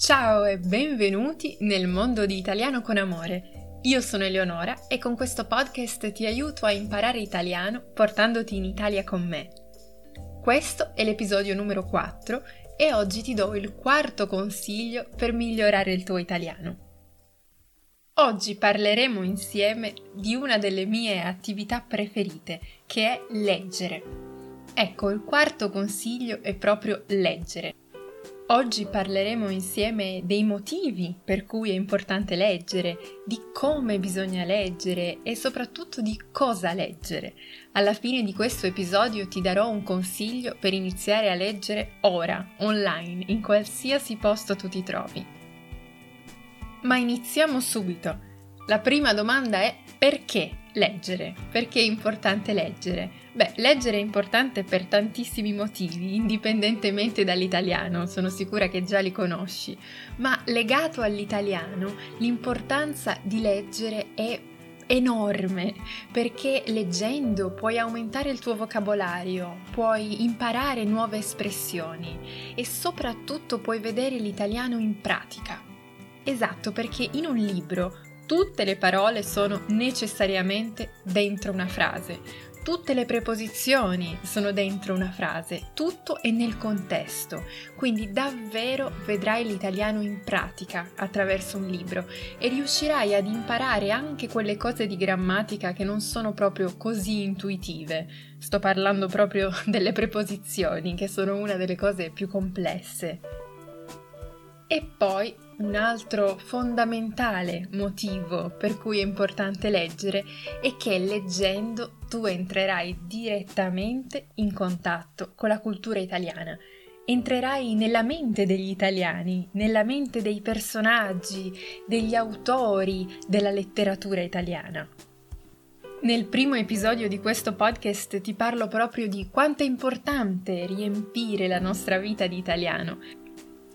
Ciao e benvenuti nel mondo di Italiano con Amore. Io sono Eleonora e con questo podcast ti aiuto a imparare italiano portandoti in Italia con me. Questo è l'episodio numero 4 e oggi ti do il quarto consiglio per migliorare il tuo italiano. Oggi parleremo insieme di una delle mie attività preferite, che è leggere. Ecco, il quarto consiglio è proprio leggere. Oggi parleremo insieme dei motivi per cui è importante leggere, di come bisogna leggere e soprattutto di cosa leggere. Alla fine di questo episodio ti darò un consiglio per iniziare a leggere ora, online, in qualsiasi posto tu ti trovi. Ma iniziamo subito. La prima domanda è perché leggere? Perché è importante leggere? Beh, leggere è importante per tantissimi motivi, indipendentemente dall'italiano, sono sicura che già li conosci, ma legato all'italiano l'importanza di leggere è enorme perché leggendo puoi aumentare il tuo vocabolario, puoi imparare nuove espressioni e soprattutto puoi vedere l'italiano in pratica. Esatto, perché in un libro tutte le parole sono necessariamente dentro una frase, Tutte le preposizioni sono dentro una frase, tutto è nel contesto, quindi davvero vedrai l'italiano in pratica attraverso un libro e riuscirai ad imparare anche quelle cose di grammatica che non sono proprio così intuitive. Sto parlando proprio delle preposizioni, che sono una delle cose più complesse. E poi un altro fondamentale motivo per cui è importante leggere è che leggendo tu entrerai direttamente in contatto con la cultura italiana. Entrerai nella mente degli italiani, nella mente dei personaggi, degli autori della letteratura italiana. Nel primo episodio di questo podcast ti parlo proprio di quanto è importante riempire la nostra vita di italiano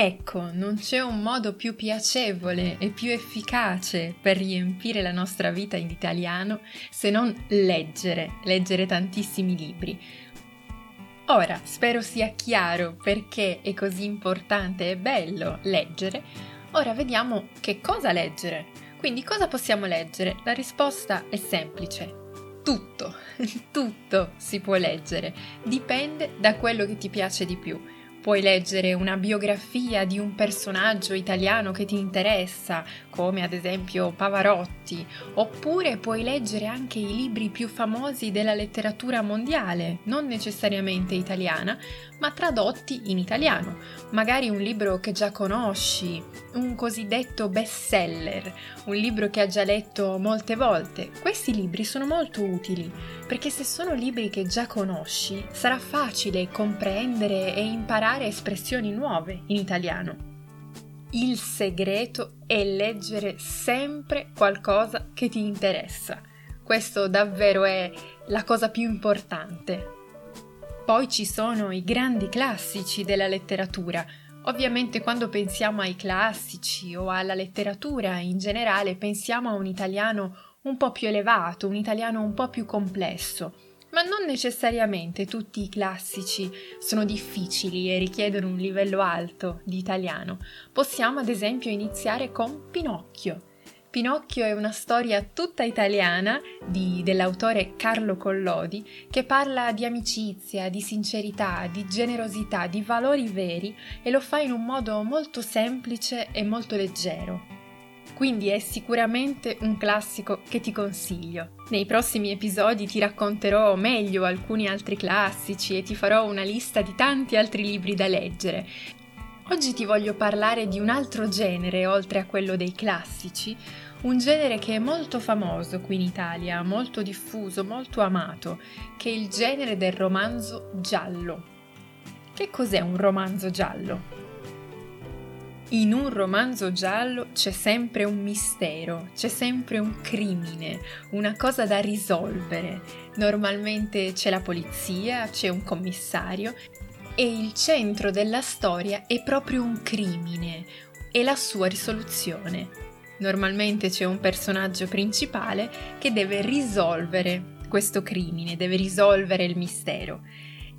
Ecco, non c'è un modo più piacevole e più efficace per riempire la nostra vita in italiano se non leggere, leggere tantissimi libri. Ora, spero sia chiaro perché è così importante e bello leggere. Ora vediamo che cosa leggere. Quindi cosa possiamo leggere? La risposta è semplice. Tutto, tutto si può leggere, dipende da quello che ti piace di più Puoi leggere una biografia di un personaggio italiano che ti interessa, come ad esempio Pavarotti, oppure puoi leggere anche i libri più famosi della letteratura mondiale, non necessariamente italiana, ma tradotti in italiano. Magari un libro che già conosci, un cosiddetto bestseller, un libro che hai già letto molte volte. Questi libri sono molto utili perché se sono libri che già conosci, sarà facile comprendere e imparare espressioni nuove in italiano. Il segreto è leggere sempre qualcosa che ti interessa. Questo davvero è la cosa più importante. Poi ci sono i grandi classici della letteratura. Ovviamente quando pensiamo ai classici o alla letteratura in generale pensiamo a un italiano un po' più elevato, un italiano un po' più complesso. Ma non necessariamente tutti i classici sono difficili e richiedono un livello alto di italiano. Possiamo ad esempio iniziare con Pinocchio. Pinocchio è una storia tutta italiana di, dell'autore Carlo Collodi che parla di amicizia, di sincerità, di generosità, di valori veri e lo fa in un modo molto semplice e molto leggero quindi è sicuramente un classico che ti consiglio. Nei prossimi episodi ti racconterò meglio alcuni altri classici e ti farò una lista di tanti altri libri da leggere. Oggi ti voglio parlare di un altro genere oltre a quello dei classici, un genere che è molto famoso qui in Italia, molto diffuso, molto amato, che è il genere del romanzo giallo. Che cos'è un romanzo giallo? In un romanzo giallo c'è sempre un mistero, c'è sempre un crimine, una cosa da risolvere. Normalmente c'è la polizia, c'è un commissario e il centro della storia è proprio un crimine e la sua risoluzione. Normalmente c'è un personaggio principale che deve risolvere questo crimine, deve risolvere il mistero.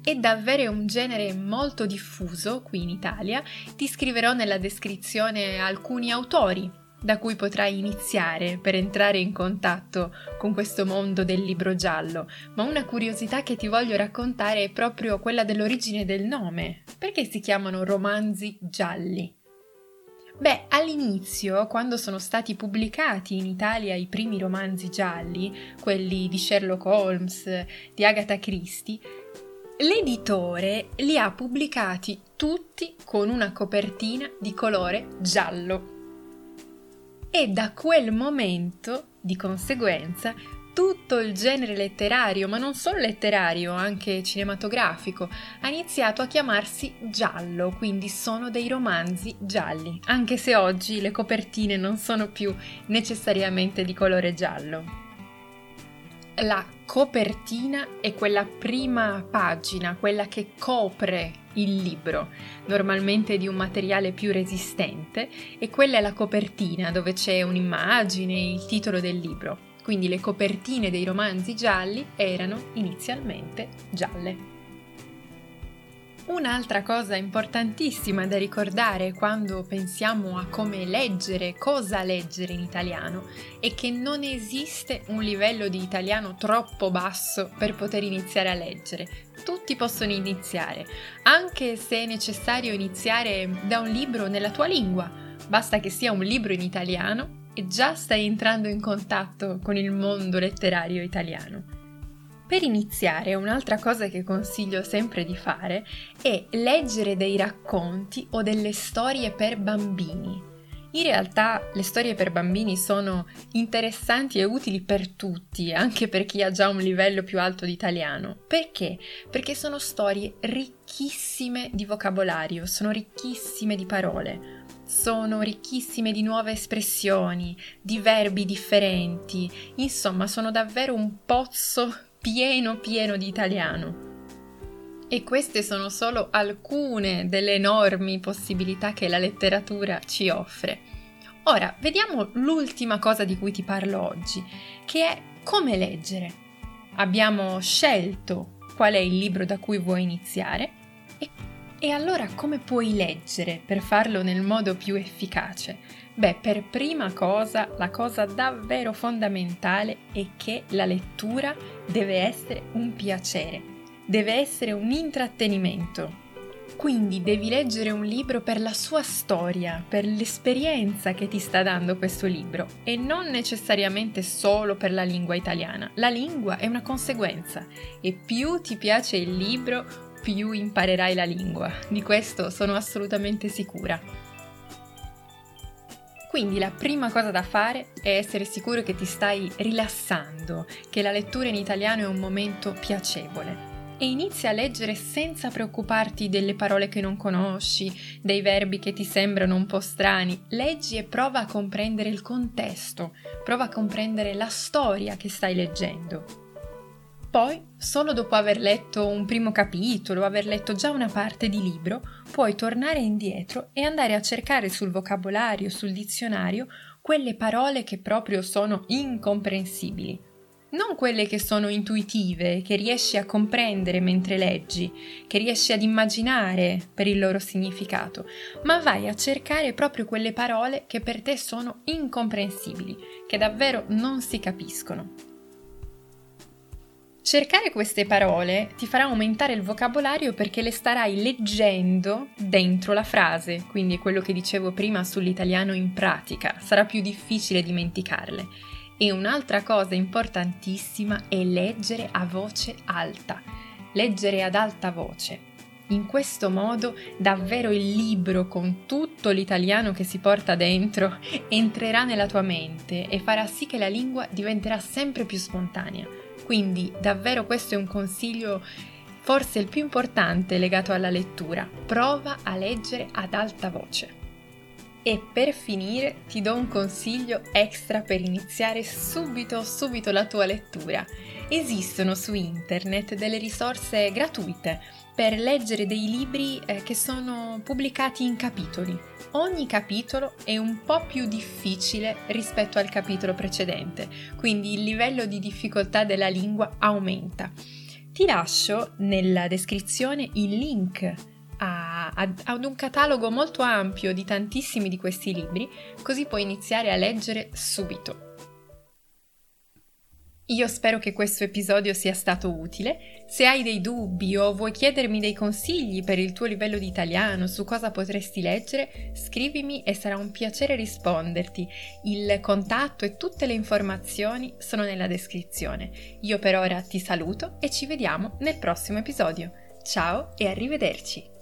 È davvero un genere molto diffuso qui in Italia. Ti scriverò nella descrizione alcuni autori da cui potrai iniziare per entrare in contatto con questo mondo del libro giallo, ma una curiosità che ti voglio raccontare è proprio quella dell'origine del nome. Perché si chiamano romanzi gialli? Beh, all'inizio, quando sono stati pubblicati in Italia i primi romanzi gialli, quelli di Sherlock Holmes, di Agatha Christie, l'editore li ha pubblicati tutti con una copertina di colore giallo e da quel momento, di conseguenza, tutto il genere letterario, ma non solo letterario, anche cinematografico, ha iniziato a chiamarsi giallo, quindi sono dei romanzi gialli, anche se oggi le copertine non sono più necessariamente di colore giallo. La copertina è quella prima pagina, quella che copre il libro, normalmente di un materiale più resistente, e quella è la copertina dove c'è un'immagine, il titolo del libro. Quindi le copertine dei romanzi gialli erano inizialmente gialle. Un'altra cosa importantissima da ricordare quando pensiamo a come leggere, cosa leggere in italiano, è che non esiste un livello di italiano troppo basso per poter iniziare a leggere. Tutti possono iniziare, anche se è necessario iniziare da un libro nella tua lingua. Basta che sia un libro in italiano e già stai entrando in contatto con il mondo letterario italiano. Per iniziare, un'altra cosa che consiglio sempre di fare è leggere dei racconti o delle storie per bambini. In realtà le storie per bambini sono interessanti e utili per tutti, anche per chi ha già un livello più alto di italiano. Perché? Perché sono storie ricchissime di vocabolario, sono ricchissime di parole, sono ricchissime di nuove espressioni, di verbi differenti, insomma sono davvero un pozzo pieno pieno di italiano. E queste sono solo alcune delle enormi possibilità che la letteratura ci offre. Ora, vediamo l'ultima cosa di cui ti parlo oggi, che è come leggere. Abbiamo scelto qual è il libro da cui vuoi iniziare e, e allora come puoi leggere per farlo nel modo più efficace? Beh, per prima cosa, la cosa davvero fondamentale è che la lettura deve essere un piacere, deve essere un intrattenimento. Quindi devi leggere un libro per la sua storia, per l'esperienza che ti sta dando questo libro e non necessariamente solo per la lingua italiana. La lingua è una conseguenza e più ti piace il libro, più imparerai la lingua. Di questo sono assolutamente sicura. Quindi la prima cosa da fare è essere sicuro che ti stai rilassando, che la lettura in italiano è un momento piacevole. E inizia a leggere senza preoccuparti delle parole che non conosci, dei verbi che ti sembrano un po' strani. Leggi e prova a comprendere il contesto, prova a comprendere la storia che stai leggendo. Poi, solo dopo aver letto un primo capitolo, aver letto già una parte di libro, puoi tornare indietro e andare a cercare sul vocabolario, sul dizionario, quelle parole che proprio sono incomprensibili. Non quelle che sono intuitive, che riesci a comprendere mentre leggi, che riesci ad immaginare per il loro significato, ma vai a cercare proprio quelle parole che per te sono incomprensibili, che davvero non si capiscono. Cercare queste parole ti farà aumentare il vocabolario perché le starai leggendo dentro la frase, quindi è quello che dicevo prima sull'italiano in pratica, sarà più difficile dimenticarle. E un'altra cosa importantissima è leggere a voce alta, leggere ad alta voce. In questo modo davvero il libro con tutto l'italiano che si porta dentro entrerà nella tua mente e farà sì che la lingua diventerà sempre più spontanea. Quindi davvero questo è un consiglio forse il più importante legato alla lettura. Prova a leggere ad alta voce. E per finire ti do un consiglio extra per iniziare subito subito la tua lettura. Esistono su internet delle risorse gratuite per leggere dei libri eh, che sono pubblicati in capitoli. Ogni capitolo è un po' più difficile rispetto al capitolo precedente, quindi il livello di difficoltà della lingua aumenta. Ti lascio nella descrizione il link a, a, ad un catalogo molto ampio di tantissimi di questi libri, così puoi iniziare a leggere subito. Io spero che questo episodio sia stato utile. Se hai dei dubbi o vuoi chiedermi dei consigli per il tuo livello di italiano su cosa potresti leggere, scrivimi e sarà un piacere risponderti. Il contatto e tutte le informazioni sono nella descrizione. Io per ora ti saluto e ci vediamo nel prossimo episodio. Ciao e arrivederci!